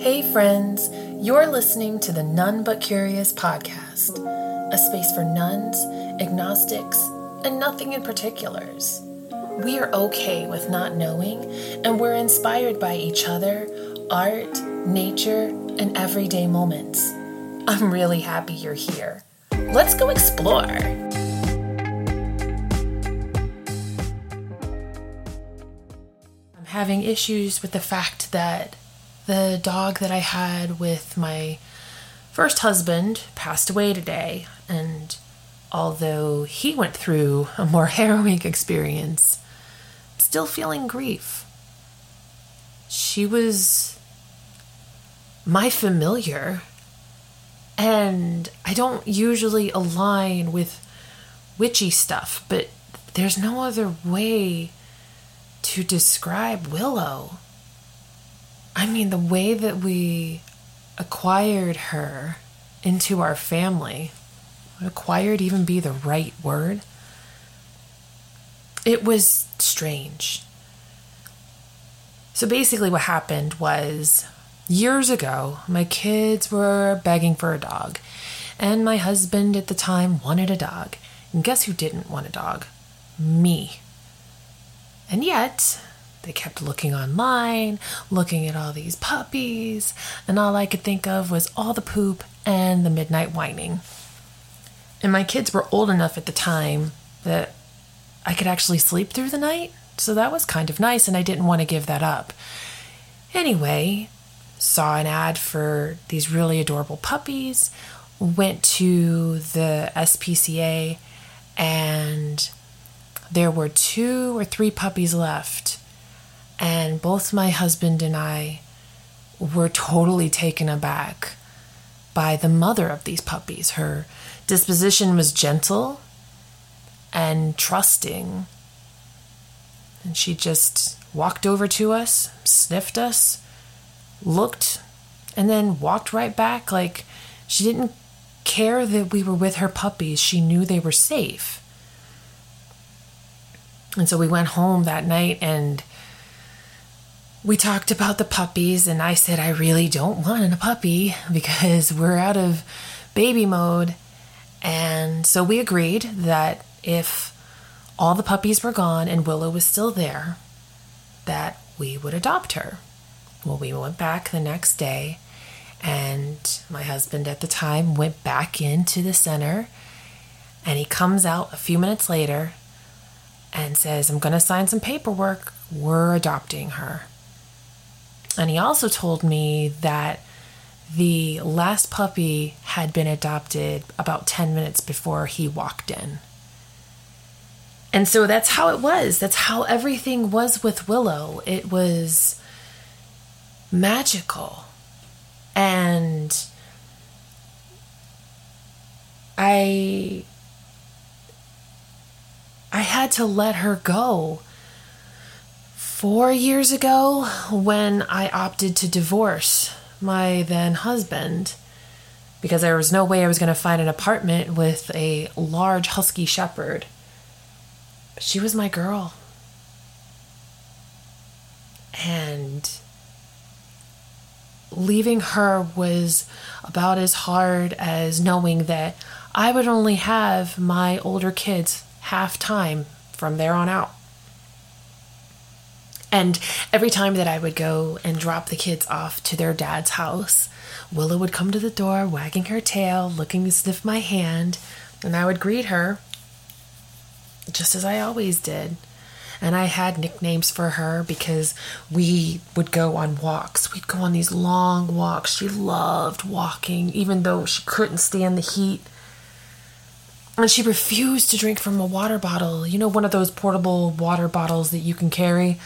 Hey, friends, you're listening to the None But Curious podcast, a space for nones, agnostics, and nothing in particulars. We are okay with not knowing, and we're inspired by each other, art, nature, and everyday moments. I'm really happy you're here. Let's go explore. I'm having issues with the fact that the dog that I had with my first husband passed away today, and although he went through a more harrowing experience, I'm still feeling grief. She was my familiar, and I don't usually align with witchy stuff, but there's no other way to describe Willow. I mean, the way that we acquired her into our family, would acquired even be the right word? It was strange. So basically, what happened was years ago, my kids were begging for a dog, and my husband at the time wanted a dog. And guess who didn't want a dog? Me. And yet, they kept looking online, looking at all these puppies, and all I could think of was all the poop and the midnight whining. And my kids were old enough at the time that I could actually sleep through the night, so that was kind of nice, and I didn't want to give that up. Anyway, saw an ad for these really adorable puppies, went to the SPCA, and there were two or three puppies left and both my husband and I were totally taken aback by the mother of these puppies. Her disposition was gentle and trusting. And she just walked over to us, sniffed us, looked, and then walked right back like she didn't care that we were with her puppies. She knew they were safe. And so we went home that night and we talked about the puppies, and I said, I really don't want a puppy because we're out of baby mode. And so we agreed that if all the puppies were gone and Willow was still there, that we would adopt her. Well, we went back the next day, and my husband at the time went back into the center, and he comes out a few minutes later and says, I'm going to sign some paperwork. We're adopting her. And he also told me that the last puppy had been adopted about 10 minutes before he walked in. And so that's how it was. That's how everything was with Willow. It was magical. And I I had to let her go four years ago when I opted to divorce my then husband because there was no way I was going to find an apartment with a large husky shepherd. She was my girl. And leaving her was about as hard as knowing that I would only have my older kids half time from there on out. And every time that I would go and drop the kids off to their dad's house, Willow would come to the door, wagging her tail, looking to sniff my hand, and I would greet her, just as I always did. And I had nicknames for her because we would go on walks. We'd go on these long walks. She loved walking, even though she couldn't stand the heat. And she refused to drink from a water bottle. You know, one of those portable water bottles that you can carry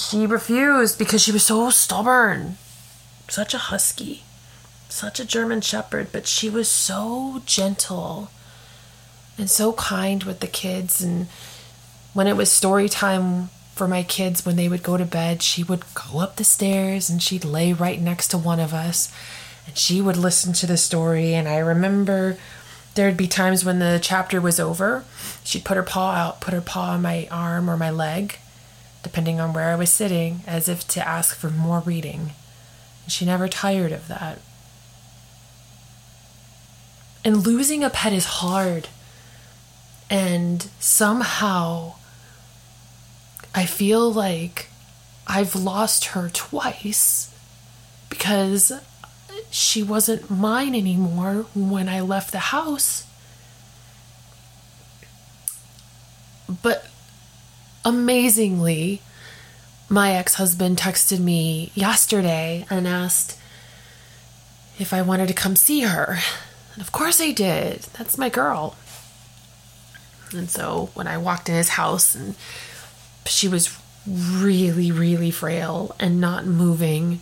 she refused because she was so stubborn. Such a husky, such a German shepherd, but she was so gentle and so kind with the kids. And when it was story time for my kids, when they would go to bed, she would go up the stairs and she'd lay right next to one of us and she would listen to the story. And I remember there'd be times when the chapter was over, she'd put her paw out, put her paw on my arm or my leg, depending on where I was sitting, as if to ask for more reading. She never tired of that. And losing a pet is hard. And somehow I feel like I've lost her twice because she wasn't mine anymore when I left the house. But amazingly, my ex husband texted me yesterday and asked if I wanted to come see her. And of course I did. That's my girl. And so when I walked in his house and she was really, really frail and not moving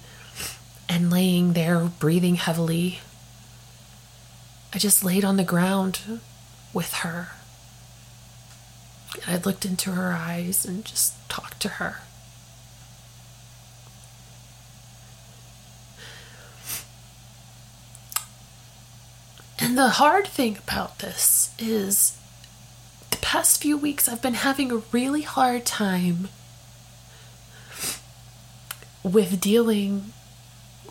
and laying there breathing heavily, I just laid on the ground with her. I looked into her eyes and just talked to her. And the hard thing about this is the past few weeks I've been having a really hard time with dealing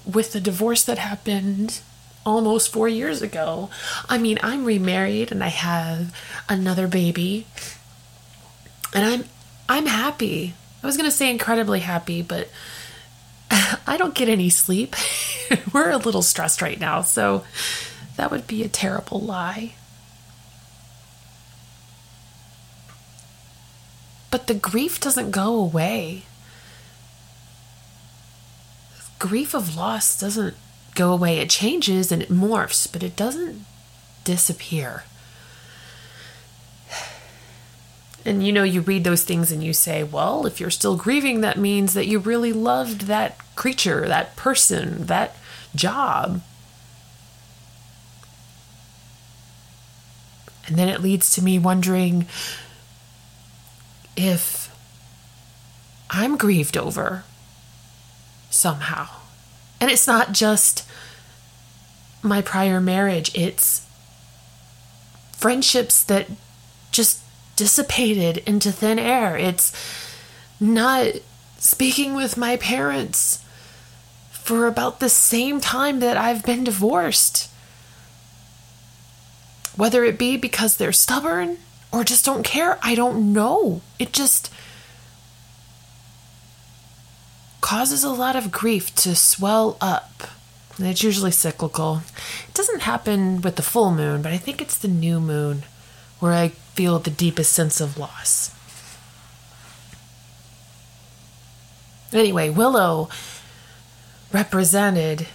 with the divorce that happened almost four years ago. I mean, I'm remarried and I have another baby. And I'm I'm happy. I was gonna say incredibly happy, but I don't get any sleep. We're a little stressed right now, so that would be a terrible lie. But the grief doesn't go away. Grief of loss doesn't go away. It changes and it morphs, but it doesn't disappear. And you know, you read those things and you say, well, if you're still grieving, that means that you really loved that creature, that person, that job. And then it leads to me wondering if I'm grieved over somehow. And it's not just my prior marriage, it's friendships that just dissipated into thin air. It's not speaking with my parents for about the same time that I've been divorced. Whether it be because they're stubborn or just don't care, I don't know. It just causes a lot of grief to swell up. And it's usually cyclical. It doesn't happen with the full moon, but I think it's the new moon where I feel the deepest sense of loss. Anyway, Willow represented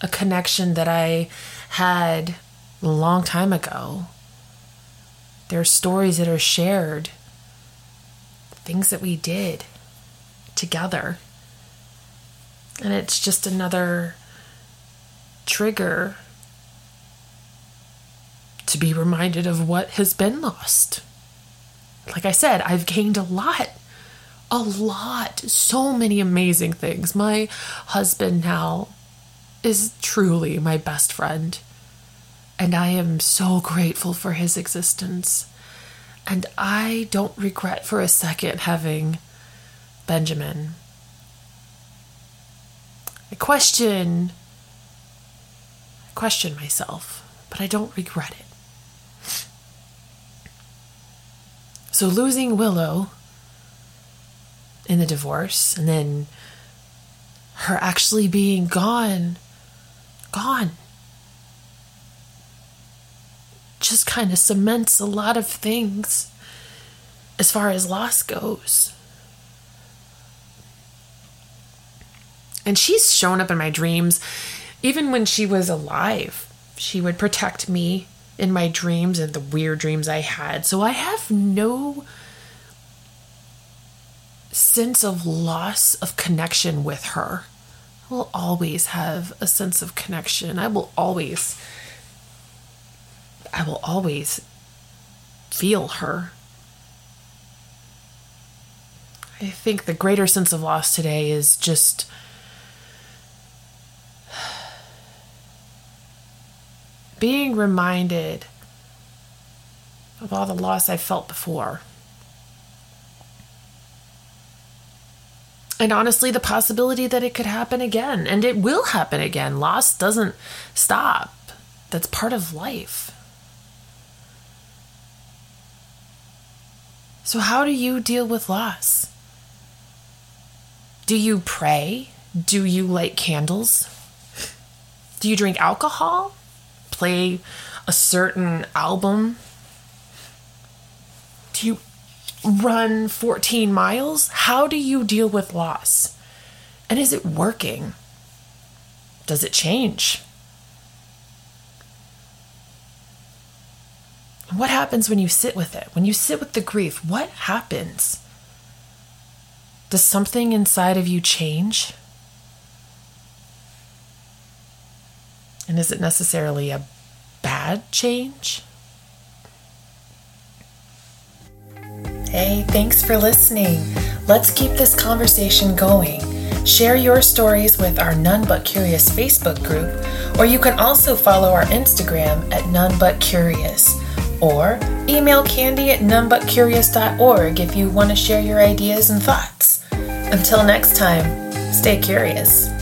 a connection that I had a long time ago. There are stories that are shared, things that we did together. And it's just another trigger to be reminded of what has been lost. Like I said, I've gained a lot. A lot. So many amazing things. My husband now is truly my best friend. And I am so grateful for his existence. And I don't regret for a second having Benjamin. I question I question myself, but I don't regret it. So losing Willow in the divorce and then her actually being gone gone just kind of cements a lot of things as far as loss goes. And she's shown up in my dreams even when she was alive. She would protect me in my dreams and the weird dreams I had. So I have no sense of loss of connection with her. I will always have a sense of connection. I will always I will always feel her. I think the greater sense of loss today is just being reminded of all the loss I felt before. And honestly, the possibility that it could happen again, and it will happen again. Loss doesn't stop, that's part of life. So, how do you deal with loss? Do you pray? Do you light candles? Do you drink alcohol? Play a certain album? Do you run 14 miles? How do you deal with loss? And is it working? Does it change? What happens when you sit with it? When you sit with the grief, what happens? Does something inside of you change? And is it necessarily a bad change? Hey, thanks for listening. Let's keep this conversation going. Share your stories with our None But Curious Facebook group, or you can also follow our Instagram at None But Curious, or email candy at nonebutcurious.org if you want to share your ideas and thoughts. Until next time, stay curious.